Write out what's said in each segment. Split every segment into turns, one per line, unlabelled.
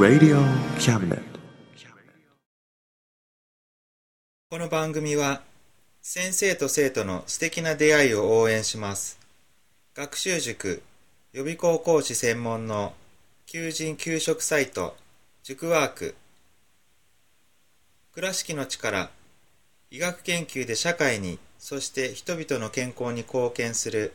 Radio Cabinet.
この番組は先生と生徒の素敵な出会いを応援します。学習塾予備校講師専門の求人・給食サイト塾ワーク。倉敷の力医学研究で社会にそして人々の健康に貢献する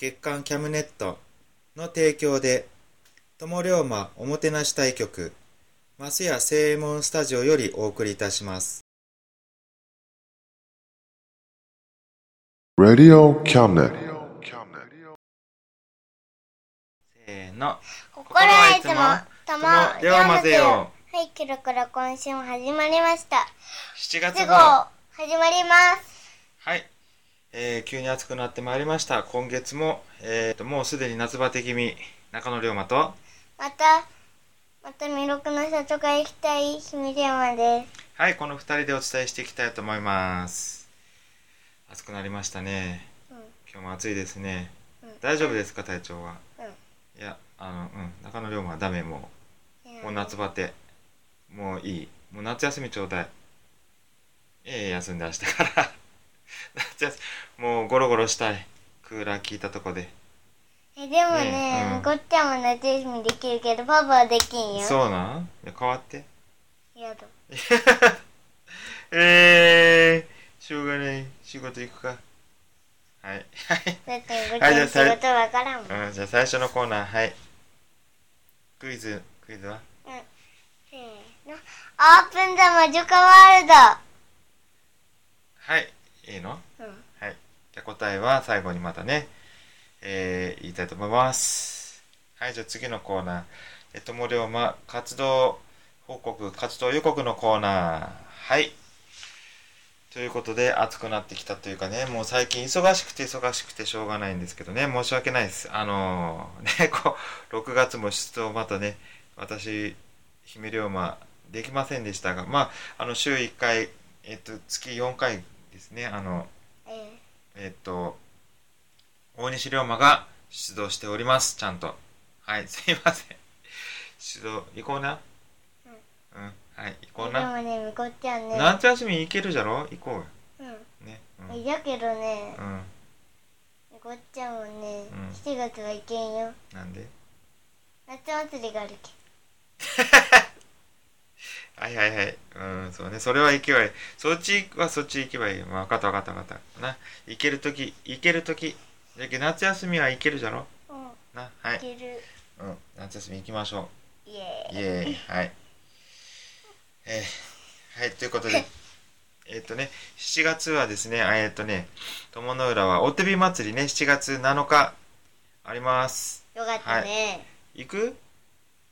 月刊キャムネットの提供で友龍馬おもてなし対局マスヤ正右衛門スタジオよりお送りいたします
Radio.
せーの
心はいつも
友
友
龍馬ぜよ
はい、キロコロ今週も始まりました。
7月号
始まります。
はい、えー、急に暑くなってまいりました。今月も、えー、ともうすでに夏バテ気味中野龍馬と
また、また弥勒の里が行きたい姫山です。
はいこの2人でお伝えしていきたいと思います。暑くなりましたね。
うん、
今日も暑いですね。
うん。
大丈夫ですか体調は？
うん。
いやあのうん中野龍馬はダメもう。もう夏バテ。もういい。もう夏休みちょうだい。ええ休んで明日から夏休みもうゴロゴロしたい。クーラー効いたとこで。
え、でもね
ねうん。
こっちゃんも夏休みできるけど、パパはできんよ。
そうなん？いや変わって。
やだ。
えー、しょうがない。仕事行くか。はい。はいじゃあ
仕事わからんもん。
うんじゃあ最初のコーナー。はい。クイズ。クイズは？
せーの。オープンザ魔女カワールド。
はいいいの？
うん。
はい。じゃあ答えは最後にまたねえー、言いたいと思います。はいじゃあ次のコーナー。えっとも龍馬活動報告活動予告のコーナー。はい。ということで暑くなってきたというかねもう最近忙しくて忙しくてしょうがないんですけどね申し訳ないです。あのー ねこう6月も出動またね私姫龍馬できませんでしたがまああの週1回えっと月4回ですね。あの
え
え。っと大西龍馬が出動しております。ちゃんと。はいすいません。出動行こうな。うん、はい行こ
ー、
うな。
でもね、みこっちゃんね。
夏休み行けるじゃろ？行こうよ。
うん。
ねうん、
だけどね、
うん、
みこっちゃんもね、
うん。
7月はいけんよ。
なんで？
夏祭りがあるけ
はいはいはい。うんそうね。それは行けばい。いそっちはそっち行けばいい。よ分かった分かった分かった。な。行けるとき行けるときじゃけ夏休みは行けるじゃろ？
ん。うん。
なはい。
いける。
うん。夏休み行きましょう。
イエーイ。
イエーイ。はい。えーはい、ということで、えっとね、7月はですね、えっとね、友の浦はお手火祭りね、7月7日あります。
よかったね。
行く？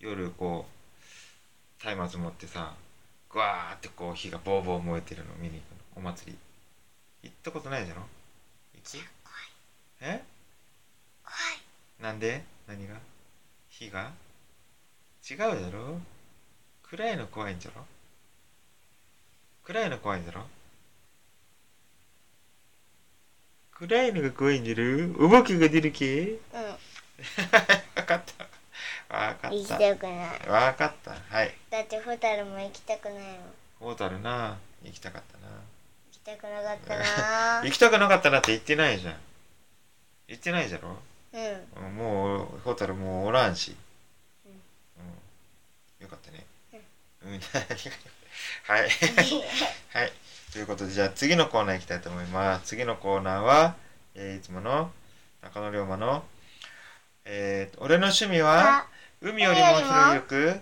夜こう、松明持ってさ、ぐわーってこう火がボーボー燃えてるの見に行くの、お祭り。行ったことないじゃろ行く？え？
怖い。
なんで？何が？火が？違うだろ。暗いの怖いんじゃろ。暗いの怖いんだろ。暗いのが怖いんじゃろ。お化けが出るけ
う
わ かったわか
ん。行き
った
たくない。
わかった。はい。
だってホタルも行きたくないもん。
ホタルな。行きたかったな。
行きたくなかったな。
行きたくなかったなって言ってないじゃん。言ってないじゃろ？
うん。
うんもうホタルもうおらんし、
うん。
うん。よかったね。うん、はい。はい。ということでじゃあ次のコーナー行きたいと思います。次のコーナーは、えーいつもの中野龍馬のえー、俺の趣味は
あ
海よりも広く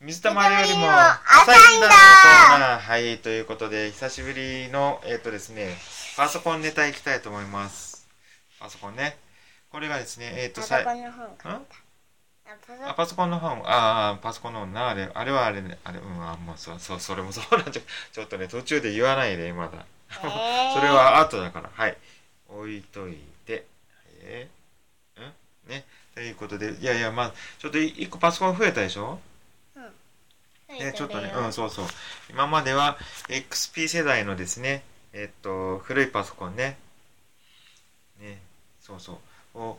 水たまりよりも
水たまりよりも
浅いんだはいということで久しぶりのえっ、とですねパソコンネタいきたいと思います。パソコンね。これがですねえっ、とさい
パソコンの本買った。あパソ
コン。の本。ああパソコンの本なあれあれはあれね。あれうんあもうそうそうそれもそうなんじゃ。ちょっとね途中で言わないでまだ。
えー。
それは後だから。はい。置いといて。えー、ん？ねということでいやいやまあちょっと一個パソコン増えたでしょ？ね、ちょっとね、うん、そうそう。今までは XP 世代のですね、えっと、古いパソコンね。ね、そうそう。を、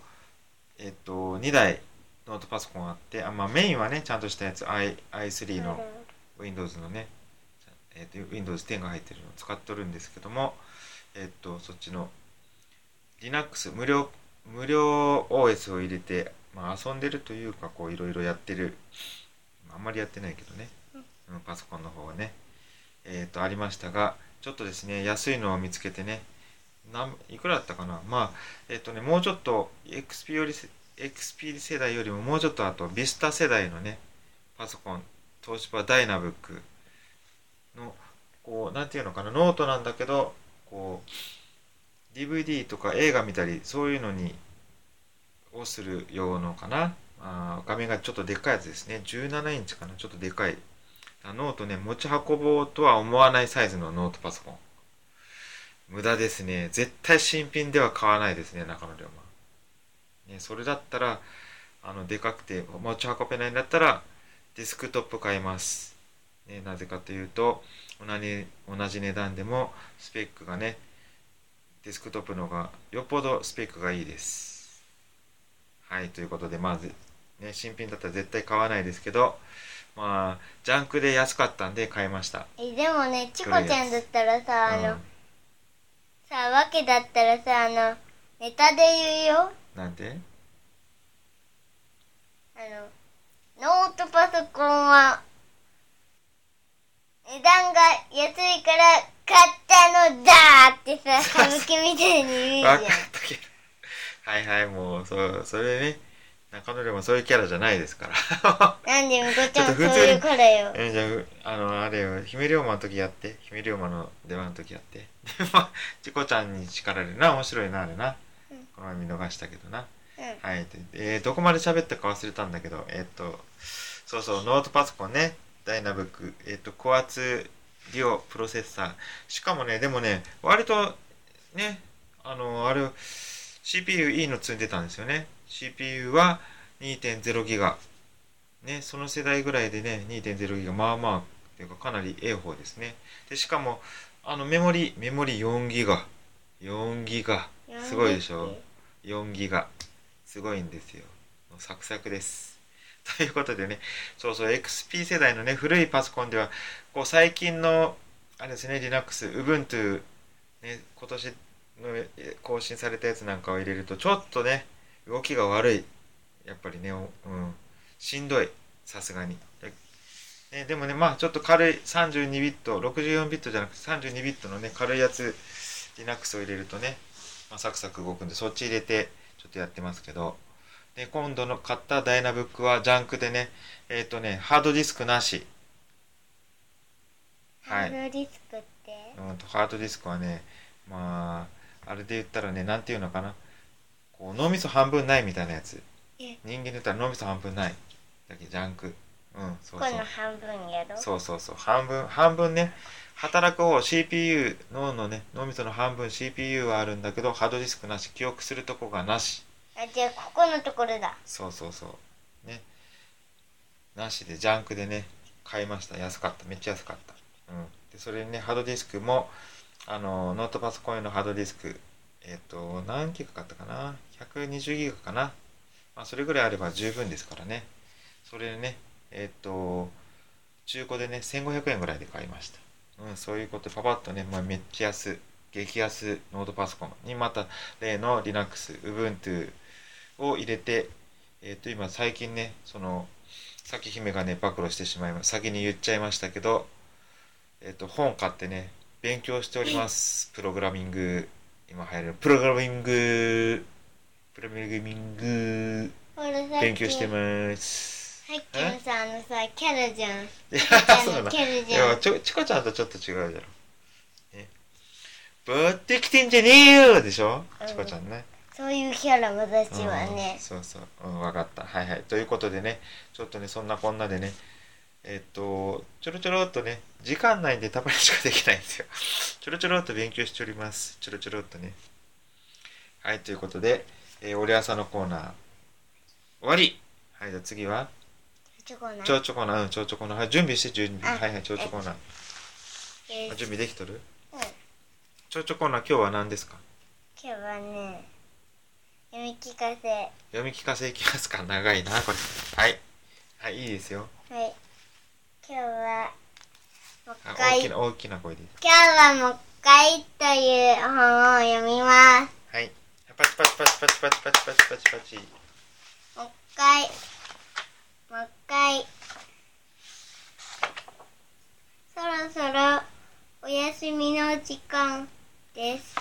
えっと、2台ノートパソコンあって、あまあ、メインはね、ちゃんとしたやつ、i i3 の Windows のね、えっと、Windows 10が入ってるのを使っとるんですけども、えっと、そっちの Linux 無料、無料 OS を入れて、まあ、遊んでるというか、こう、いろいろやってる。あんまりやってないけどね、うん、パソコンの方はね、えっ、と、ありましたが、ちょっとですね、安いのを見つけてね、なんいくらだったかな。まあ、えっ、とね、もうちょっと XP よりせ、XP 世代よりももうちょっとあと、ビスタ世代のね、パソコン、東芝ダイナブックの、こう、なんていうのかな、ノートなんだけど、こう、DVD とか映画見たり、そういうのに、をする用のかな。あ画面がちょっとでかいやつですね。17インチかな。ちょっとでかい。あノートね、持ち運ぼうとは思わないサイズのノートパソコン。無駄ですね。絶対新品では買わないですね、中野龍馬。ね、それだったら、あの、でかくて持ち運べないんだったら、デスクトップ買います。ね、なぜかというと、同じ、同じ値段でも、スペックがね、デスクトップの方がよっぽどスペックがいいです。はい、ということで、まず、ね、新品だったら絶対買わないですけど、まあ、ジャンクで安かったんで買いました。
えでもねチコちゃんだったらさあの、
うん
さわけだったらさあのネタで言うよ
なんて
あのノートパソコンは値段が安いから買ったのだーってさ 歌舞伎みたいに言うじゃん
わかったけど。はいはい、もう、そう、それね、中野でもそういうキャラじゃないですから。
なんでみこちゃんそういうからよ
えじゃあ、あの、あれよ、姫龍馬の時やって。姫龍馬の出番の時やって。で、まあ、チコちゃんに力でな、面白いな、あれな。
うん
この前見逃したけどな。
うん
はい。でえーどこまで喋ったか忘れたんだけど、えーっと、そうそう、ノートパソコンね、ダイナブック、えーっと、高圧デュオプロセッサー。しかもね、でもね、割と、ね、あの、あれ、CPU いいの積んでたんですよね。CPU は2.0ギガ。ね、その世代ぐらいでね、2.0ギガ、まあまあ、っていうかかなりええ方ですね。で、しかも、あの、メモリ、メモリ4ギガ。4ギガ。すごいでしょ？4ギガ。すごいんですよ。サクサクです。ということでね、そうそう、XP 世代のね、古いパソコンでは、こう、最近の、あれですね、Linux、Ubuntu、ね、今年の更新されたやつなんかを入れると、ちょっとね、動きが悪い。やっぱりね、うん、しんどい。さすがに。でね、でもね、まあ、ちょっと軽い32ビット、64ビットじゃなくて32ビットのね、軽いやつ、Linux を入れるとね、まあ、サクサク動くんで、そっち入れて、ちょっとやってますけど、で、今度の買ったダイナブックはジャンクでね、えっ、とね、ハードディスクなし。はい。
ハードディスクって？
うんと、ハードディスクはね、まあ、あれで言ったらね、なんていうのかな。こう、脳みそ半分ないみたいなやつ。
え
人間で言ったら脳みそ半分ない。だけどジャンク。うん、そうそう
この。半分やろ？
そうそうそう。半分、半分ね、働く方、CPU、脳のね、脳みその半分 CPU はあるんだけど、ハードディスクなし、記憶するとこがなし。
あじゃあここのところだ
そうそうそう。ね。なしで、ジャンクでね、買いました。安かった。めっちゃ安かった。うん。で、それにね、ハードディスクも、あの、ノートパソコン用のハードディスク、えっ、と、何ギガ買ったかな ?120 ギガかな？まあ、それぐらいあれば十分ですからね。それでね、えっ、と、中古でね、1500円ぐらいで買いました。うん、そういうことで、パパッとね、まあ、めっちゃ安、激安ノートパソコンにまた例の Linux、Ubuntu、を入れて、えっ、と、今最近ね、その、さき姫がね、暴露してしまいま先に言っちゃいましたけど、えっ、と、本買ってね、勉強しております。プログラミング、今流行る、プログラミング、プログラミング、勉強してます。
さっきのさあのさキャラじゃん
いや、そうだ。
キャラ
い
じゃん
や、ちょ、チコちゃんとちょっと違うじゃろ。ね。ぶってきてんじゃねえよでしょ？
うん
チコちゃんね。
そういうキャラ私は
うん
ね
そうそう。うん、わかった。はいはい。ということでね、ちょっとね、そんなこんなでね、えっと、ちょろちょろっとね、時間内でたまにしかできないんですよ。ちょろちょろっと勉強しております。ちょろちょろっとね。はい、ということで、えー、俺朝のコーナー、終わりはい、じゃあ次は、ちょうちょコーナー、うん、ちょうちょコーナー。はい、準備して、準備。
あ
はいはい、ちょうちょコーナー。
え
あ準備できとる？
うん
ちょうちょコーナー、今日は何ですか？
今日はね読み聞かせは
読み聞かせいきますか長いな、これ。はい。はい、いいですよ。
い今日はもう
あ
一回
大きな、大きな声で。
今日はもう一回という本を読みます
はい。パチパチパチパチパチパチパチパチパチ。
もう一回もう一回そろそろお休みの時間です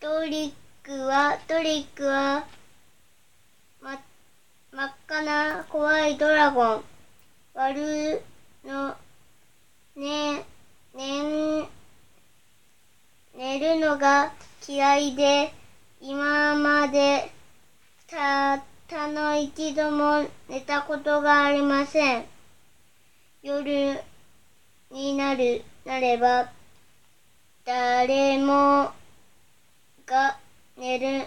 トリックはトリックはま真っ赤な怖いドラゴン。悪のねね寝るのが嫌いで今までたったの一度も寝たことがありません。夜になるなれば誰もが寝る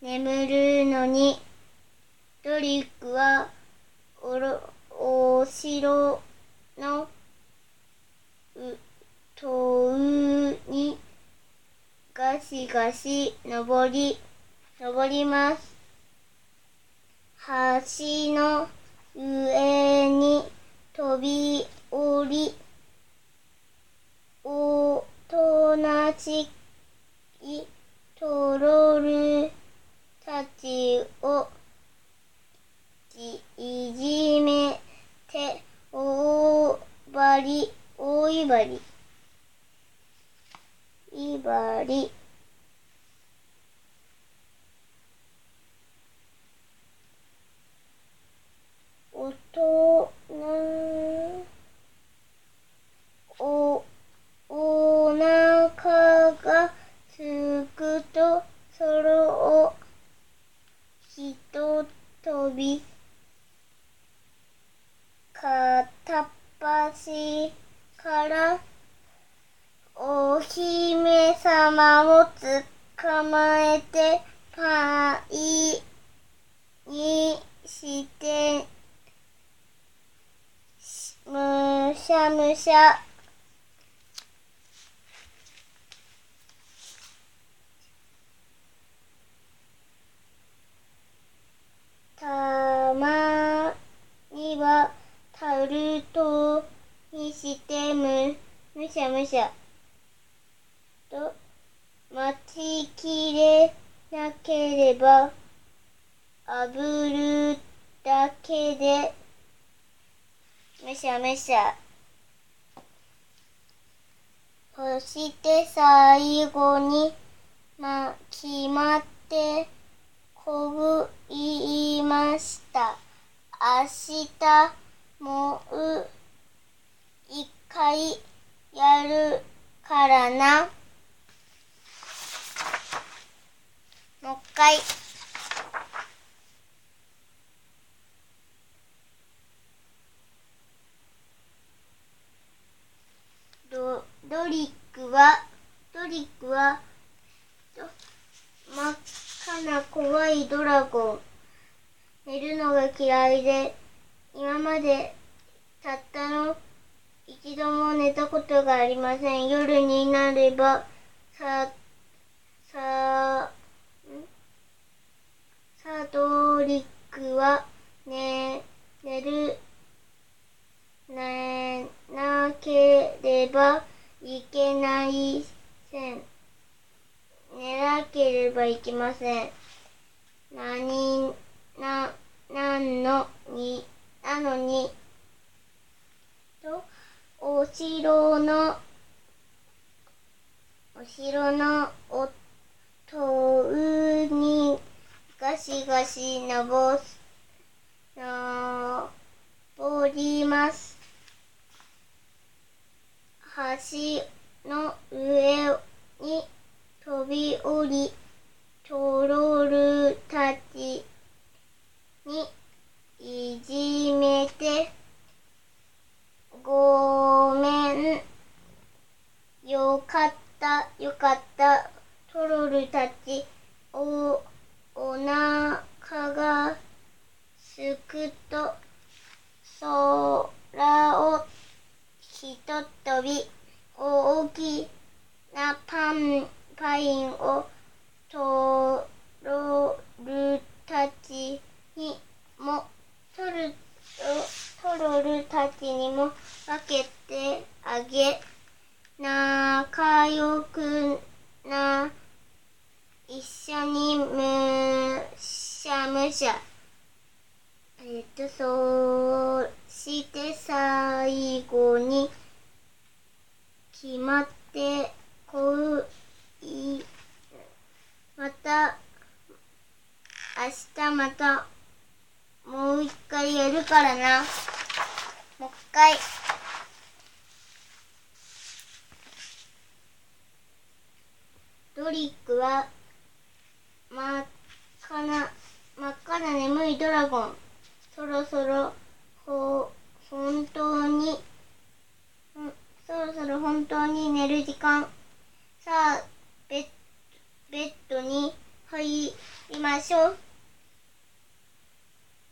眠るのにドリックはおろお城のうとうにガシガシ登り登ります。橋の上に飛び降りおとなしいトロルたちをいじめて大張り大いばり。いばり。おとなおおなかがすくとそれをひととび片っ端からお姫様を捕まえてパイにしてむしゃむしゃたまにはタルトにしてむ。むしゃむしゃ。と待ちきれなければ炙るだけで。むしゃむしゃ。そして最後にま決まってこぐ言いました。明日もう一回やるからな。もう一回。ドドリックはドリックは真っ赤な怖いドラゴン。寝るのが嫌いで今までたったの一度も寝たことがありません。夜になればささん？さドリックはね寝る寝なければいけないせん寝なければいけません。何、な、なのに、なのに、と、お城の、お城のおとうにガシガシ登す、登ります。橋の上に飛び降り、トロルたちにいじめて、ごめん、よかった、よかった、トロルたち、お、おなかがすくと、空をひととび、大きなパン、パインを、トロルたちにも、トル、トロルたちにも分けてあげ、仲良くな、一緒にむしゃむしゃ。えっと、そうして最後に決まってこういまた明日またもう一回やるからな。もう一回。ドリックは真っ赤な真っ赤な眠いドラゴン。そろそろほ本当に、ん、そろそろ本当に寝る時間。さあベッベッドに入りましょう。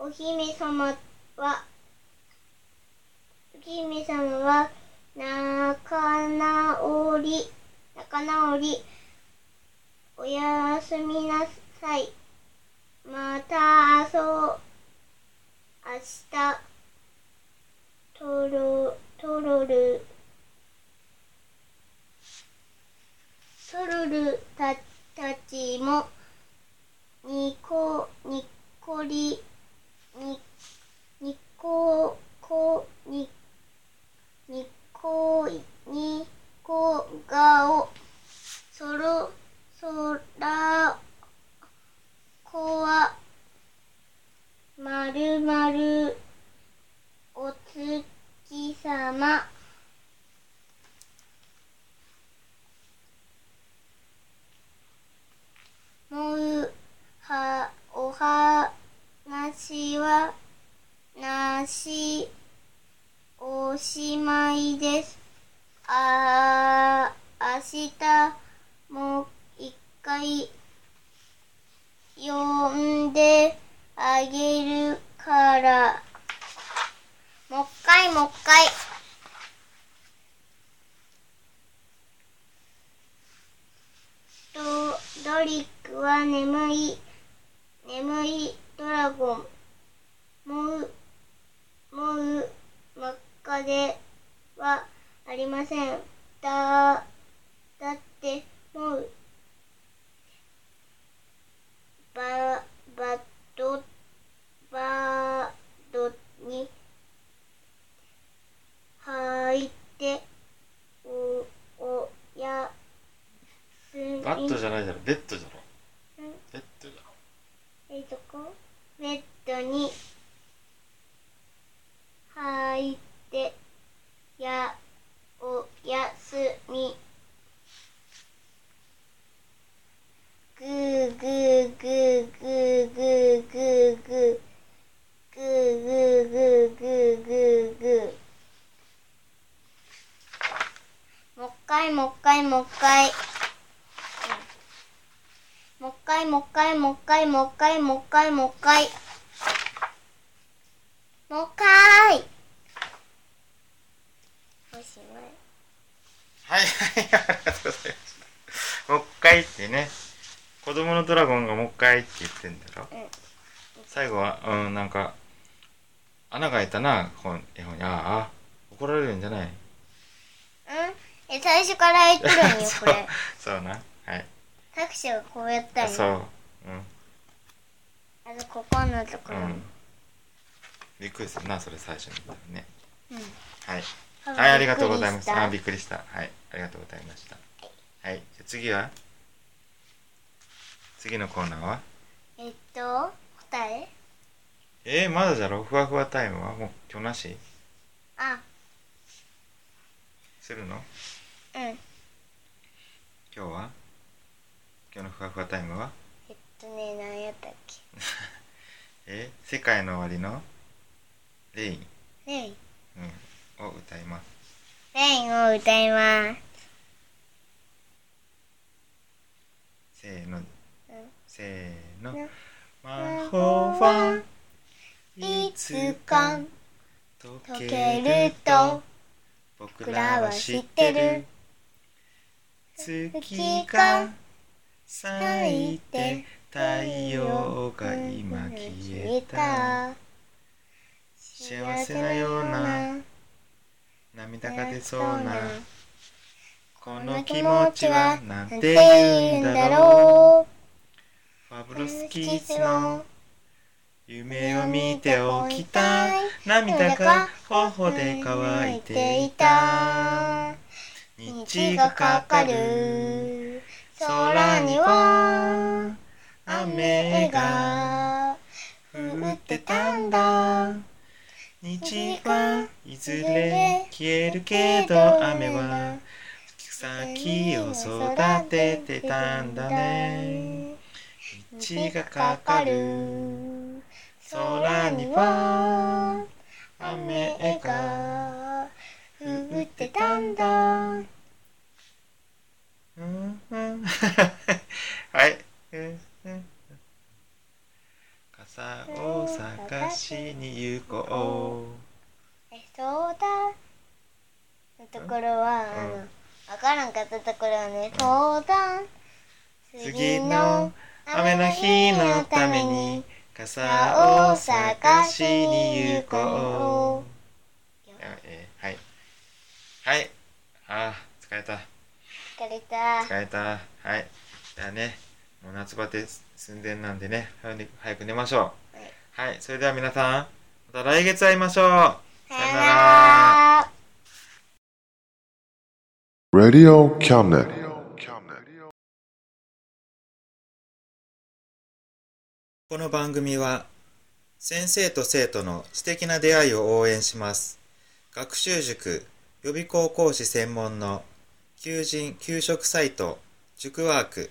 お姫様はお姫様は仲直り仲直りおやすみなさい。また遊明日トロトロル。トロルたたちもにこにこりににここににこにこがおそろそらこはまるまるお月様もうはお話はなしおしまいですあ明日もう一回呼んであげるからもう一回もう一回とドリックは眠い眠いドラゴンもうもう真っ赤ではありませんだだってもうババッドバードに入っておおやすみ
バットじゃないだろ。ベッドじゃろ。ベッドじゃろ
えっとこベッドに入って。やおやすみ。ぐーぐーぐーぐーぐーぐーぐ。ーぐーぐーぐーぐーぐーぐ。ーもう一回もう一回もう一回もう一回もう一回もう一回もう一回もう一回もう一回もう一回おしまい
はいはいありがとうございます。もう一回ってね。子供のドラゴンがもう一回って言ってんだろ、
うん
最後はうんなんか穴が開いたな本絵本に。ああ怒られるんじゃない？
うん？え最初から言ってるんよ これ。
そうな。はい。
タクシーはこうやった
そう。
よ。あとここのところ。
うん。うんびっくりするなそれ最初に。ね。
うん。
はい。
あ
はいありがとうございます。あびっくりした。はいありがとうございました。はいじゃあ次は？次のコーナーは？
えっと、答え？
えー、まだじゃろ？ふわふわタイムは？もう今日なし？
あ、
するの？
うん。
今日は？今日のふわふわタイムは？
えっとね、何やったっけ？
えー、世界の終わりのレイン、
レイン。
うん、を歌います。
レインを歌います。
せーの、
うん
せーの。
うん。
魔法はいつか解
溶
け
け
ると。
ると
僕らは知ってる。月が咲いて太陽が今消えた。幸せなような涙が出そうなこの気持ちはなんて言うんだろう。ファブロスキッズの夢を見ておきたい。涙が頬で乾いていた。日がかかる。空には雨が降ってたんだ日はいずれ消えるけど雨は草木を育ててたんだね。日がかかる。空には雨が降ってたんだ。うんうん。はい。うんうん傘を探しに行こ
え、そうだ。のところは、あ
うん。
の、わからんかったところはね、そうだ。
う次の雨の日のために傘を探しに行こう。えーはい。はい。あー疲れた。
疲れた。
疲れた。はい。じゃあねもう夏バテ寸前なんでね早く早く寝ましょうはいそれでは皆さんまた来月会いましょう
さよなら。
Radio Cabinet.
この番組は先生と生徒の素敵な出会いを応援します学習塾予備校講師専門の求人・給食サイト塾ワーク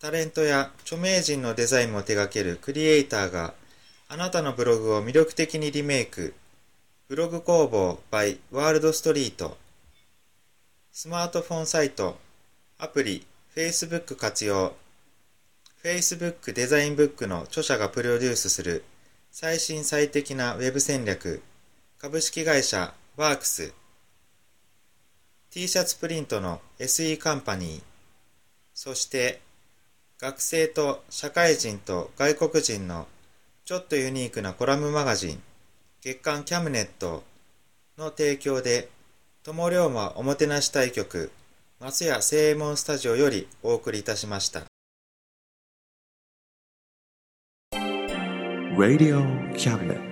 タレントや著名人のデザインも手掛けるクリエイターがあなたのブログを魅力的にリメイク。ブログ工房 by ワールドストリート。スマートフォンサイト、アプリ、Facebook 活用。Facebook デザインブックの著者がプロデュースする最新最適なウェブ戦略株式会社ワークス T シャツプリントの SE カンパニーそして学生と社会人と外国人のちょっとユニークなコラムマガジン月刊キャムネットの提供で友龍馬おもてなし対局松屋正右衛門スタジオよりお送りいたしました
Radio Cabinet.